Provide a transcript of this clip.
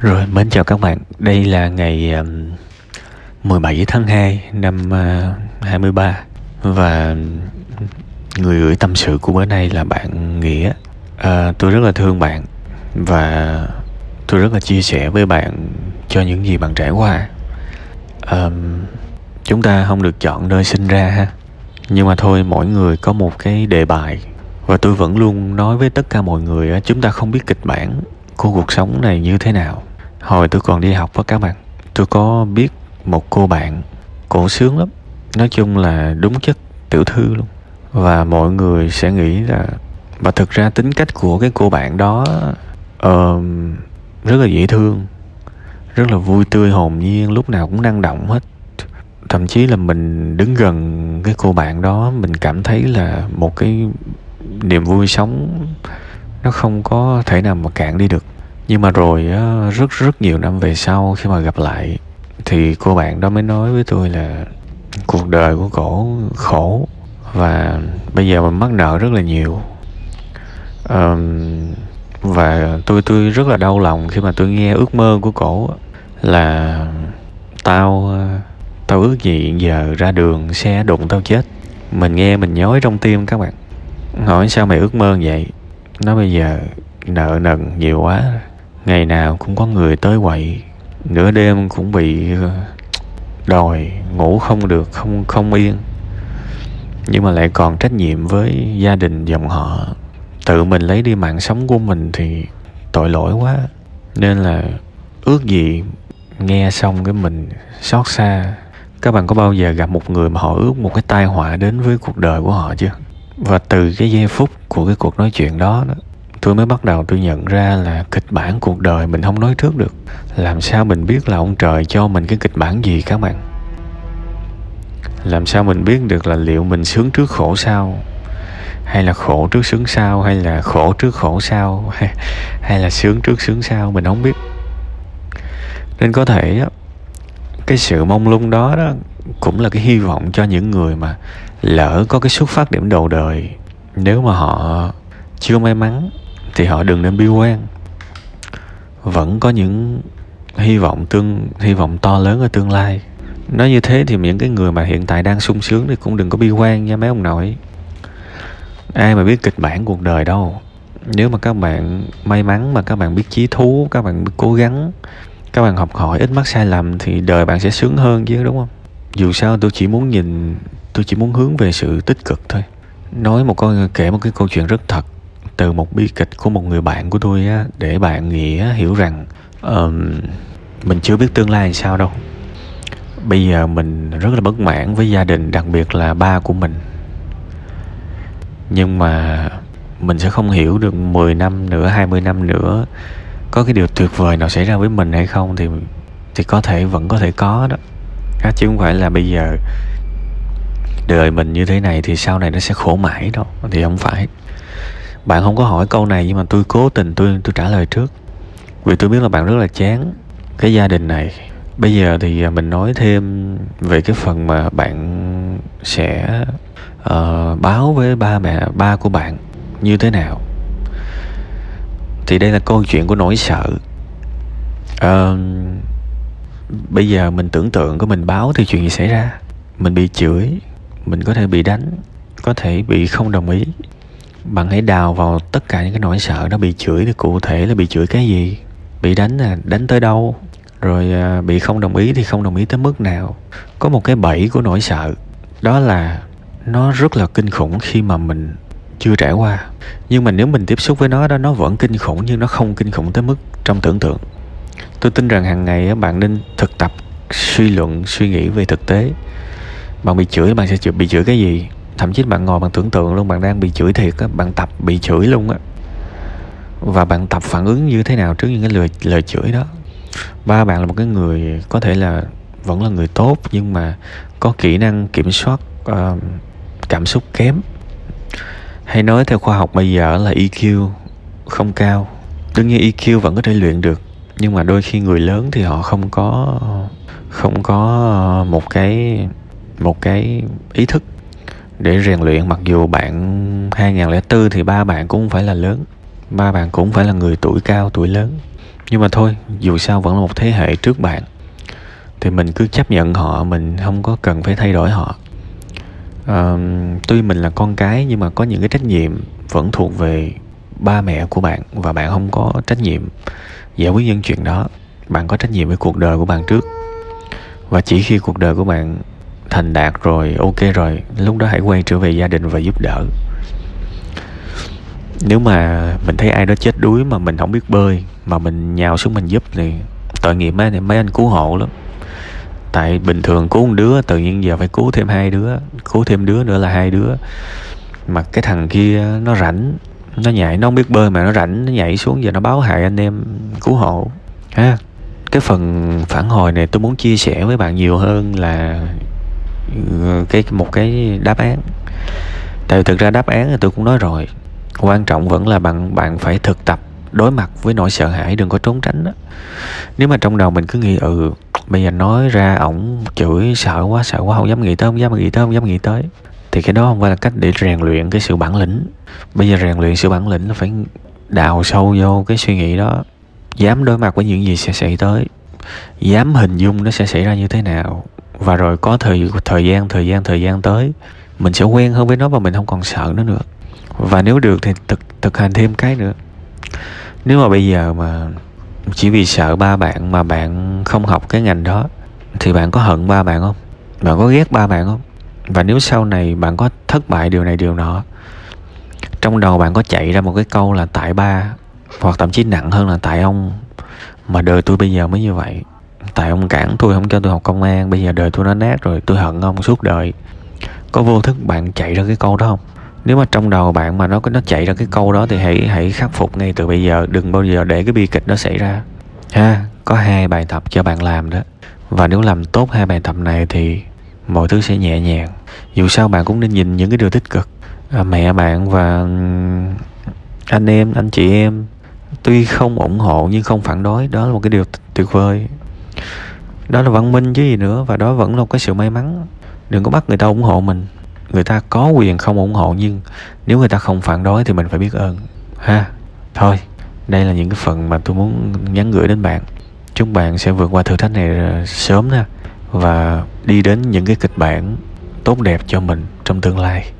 Rồi, mến chào các bạn. Đây là ngày um, 17 tháng 2 năm uh, 23 và người gửi tâm sự của bữa nay là bạn Nghĩa. À, tôi rất là thương bạn và tôi rất là chia sẻ với bạn cho những gì bạn trải qua. À, chúng ta không được chọn nơi sinh ra ha. Nhưng mà thôi, mỗi người có một cái đề bài và tôi vẫn luôn nói với tất cả mọi người chúng ta không biết kịch bản của cuộc sống này như thế nào? Hồi tôi còn đi học với các bạn tôi có biết một cô bạn cổ sướng lắm. Nói chung là đúng chất tiểu thư luôn. Và mọi người sẽ nghĩ là và thực ra tính cách của cái cô bạn đó uh, rất là dễ thương rất là vui tươi hồn nhiên lúc nào cũng năng động hết. Thậm chí là mình đứng gần cái cô bạn đó mình cảm thấy là một cái niềm vui sống nó không có thể nào mà cạn đi được. Nhưng mà rồi rất rất nhiều năm về sau khi mà gặp lại thì cô bạn đó mới nói với tôi là cuộc đời của cổ khổ và bây giờ mình mắc nợ rất là nhiều. Um, và tôi tôi rất là đau lòng khi mà tôi nghe ước mơ của cổ là tao tao ước gì giờ ra đường xe đụng tao chết. Mình nghe mình nhói trong tim các bạn. Hỏi sao mày ước mơ vậy? Nó bây giờ nợ nần nhiều quá, ngày nào cũng có người tới quậy, nửa đêm cũng bị ờ, đòi ngủ không được, không không yên. Nhưng mà lại còn trách nhiệm với gia đình dòng họ. Tự mình lấy đi mạng sống của mình thì tội lỗi quá. Nên là ước gì nghe xong cái mình xót xa. Các bạn có bao giờ gặp một người mà họ ước một cái tai họa đến với cuộc đời của họ chưa? Và từ cái giây phút của cái cuộc nói chuyện đó, đó tôi mới bắt đầu tôi nhận ra là kịch bản cuộc đời mình không nói trước được. Làm sao mình biết là ông trời cho mình cái kịch bản gì các bạn? Làm sao mình biết được là liệu mình sướng trước khổ sau hay là khổ trước sướng sau hay là khổ trước khổ sau hay, hay là sướng trước sướng sau mình không biết. Nên có thể cái sự mong lung đó đó cũng là cái hy vọng cho những người mà lỡ có cái xuất phát điểm đầu đời. Nếu mà họ chưa may mắn, thì họ đừng nên bi quan. Vẫn có những hy vọng tương, hy vọng to lớn ở tương lai. Nói như thế thì những cái người mà hiện tại đang sung sướng thì cũng đừng có bi quan nha mấy ông nội. Ai mà biết kịch bản cuộc đời đâu. Nếu mà các bạn may mắn, mà các bạn biết chí thú, các bạn biết cố gắng, các bạn học hỏi, ít mắc sai lầm thì đời bạn sẽ sướng hơn chứ, đúng không? Dù sao tôi chỉ muốn nhìn tôi chỉ muốn hướng về sự tích cực thôi. Nói một con kể một cái câu chuyện rất thật. Từ một bi kịch của một người bạn của tôi á để bạn nghĩa hiểu rằng um, mình chưa biết tương lai sao đâu. Bây giờ mình rất là bất mãn với gia đình đặc biệt là ba của mình. Nhưng mà mình sẽ không hiểu được 10 năm nữa 20 năm nữa có cái điều tuyệt vời nào xảy ra với mình hay không thì thì có thể vẫn có thể có đó. Chứ không phải là bây giờ đời mình như thế này thì sau này nó sẽ khổ mãi đâu thì không phải. Bạn không có hỏi câu này nhưng mà tôi cố tình tôi tôi trả lời trước. Vì tôi biết là bạn rất là chán cái gia đình này. Bây giờ thì à, mình nói thêm về cái phần mà bạn sẽ uh, báo với ba mẹ ba của bạn như thế nào. Thì đây là câu chuyện của nỗi sợ. Uh, bây giờ mình tưởng tượng của mình báo thì chuyện gì xảy ra? Mình bị chửi mình có thể bị đánh, có thể bị không đồng ý. Bạn hãy đào vào tất cả những cái nỗi sợ đó, bị chửi thì cụ thể là bị chửi cái gì? Bị đánh là đánh tới đâu? Rồi à, bị không đồng ý thì không đồng ý tới mức nào? Có một cái bẫy của nỗi sợ, đó là nó rất là kinh khủng khi mà mình chưa trải qua. Nhưng mà nếu mình tiếp xúc với nó đó, nó vẫn kinh khủng nhưng nó không kinh khủng tới mức trong tưởng tượng. Tôi tin rằng hàng ngày bạn nên thực tập suy luận, suy nghĩ về thực tế bạn bị chửi bạn sẽ bị chửi cái gì? Thậm chí bạn ngồi bạn tưởng tượng luôn bạn đang bị chửi thiệt á bạn tập bị chửi luôn á. Và bạn tập phản ứng như thế nào trước những cái lời lời chửi đó? Ba bạn là một cái người có thể là vẫn là người tốt nhưng mà có kỹ năng kiểm soát uh, cảm xúc kém. Hay nói theo khoa học bây giờ là EQ không cao. Đương nhiên EQ vẫn có thể luyện được nhưng mà đôi khi người lớn thì họ không có không có ờ, một cái một cái ý thức để rèn luyện. Mặc dù bạn 2004 thì ba bạn cũng phải là lớn ba bạn cũng phải là người tuổi cao tuổi lớn. Nhưng mà thôi dù sao vẫn là một thế hệ trước bạn. Thì mình cứ chấp nhận họ mình không có cần phải thay đổi họ. À, tuy mình là con cái nhưng mà có những cái trách nhiệm vẫn thuộc về ba mẹ của bạn và bạn không có trách nhiệm giải quyết những chuyện đó. Bạn có trách nhiệm với cuộc đời của bạn trước. Và chỉ khi cuộc đời của bạn thành đạt rồi ok rồi lúc đó hãy quay trở về gia đình và giúp đỡ. Nếu mà mình thấy ai đó chết đuối mà mình không biết bơi mà mình nhào xuống mình giúp thì tội nghiệp mấy, mấy anh cứu hộ lắm. Tại bình thường cứu một đứa tự nhiên giờ phải cứu thêm hai đứa cứu thêm đứa nữa là hai đứa. Mà cái thằng kia nó rảnh nó nhảy nó không biết bơi mà nó rảnh nó nhảy xuống giờ nó báo hại anh em cứu hộ. Ha cái phần phản hồi này tôi muốn chia sẻ với bạn nhiều hơn là cái, một cái đáp án. Tại thực ra đáp án thì tôi cũng nói rồi, quan trọng vẫn là bạn bạn phải thực tập đối mặt với nỗi sợ hãi đừng có trốn tránh đó nếu mà trong đầu mình cứ nghĩ ừ bây giờ nói ra ổng chửi sợ quá sợ quá, không dám nghĩ tới, không dám nghĩ tới, không dám nghĩ tới, thì cái đó không phải là cách để rèn luyện cái sự bản lĩnh. Bây giờ rèn luyện sự bản lĩnh là phải đào sâu vô cái suy nghĩ đó, dám đối mặt với những gì sẽ xảy tới, dám hình dung nó sẽ xảy ra như thế nào và rồi có thời thời gian thời gian thời gian tới, mình sẽ quen hơn với nó và mình không còn sợ nó nữa. Và nếu được thì thực thực hành thêm cái nữa. Nếu mà bây giờ mà chỉ vì sợ ba bạn mà bạn không học cái ngành đó, thì bạn có hận ba bạn không? Bạn có ghét ba bạn không? Và nếu sau này bạn có thất bại điều này, điều nọ, trong đầu bạn có chạy ra một cái câu là tại ba, hoặc thậm chí nặng hơn là tại ông, mà đời tôi bây giờ mới như vậy tại ông cản tôi không cho tôi học công an bây giờ đời tôi nó nát rồi tôi hận ông suốt đời. Có vô thức bạn chạy ra cái câu đó không? Nếu mà trong đầu bạn mà nó nó chạy ra cái câu đó thì hãy hãy khắc phục ngay từ bây giờ đừng bao giờ để cái bi kịch đó xảy ra. Ha có hai bài tập cho bạn làm đó. Và nếu làm tốt hai bài tập này thì mọi thứ sẽ nhẹ nhàng. Dù sao bạn cũng nên nhìn những cái điều tích cực. À, mẹ bạn và anh em anh chị em tuy không ủng hộ nhưng không phản đối đó là một cái điều tuyệt vời đó là văn minh chứ gì nữa, và đó vẫn là một cái sự may mắn. Đừng có bắt người ta ủng hộ mình. Người ta có quyền không ủng hộ, nhưng nếu người ta không phản đối thì mình phải biết ơn. Ha, thôi, đây là những cái phần mà tôi muốn nhắn gửi đến bạn. Chúc bạn sẽ vượt qua thử thách này ờ, sớm nha, và đi đến những cái kịch bản tốt đẹp cho mình trong tương lai.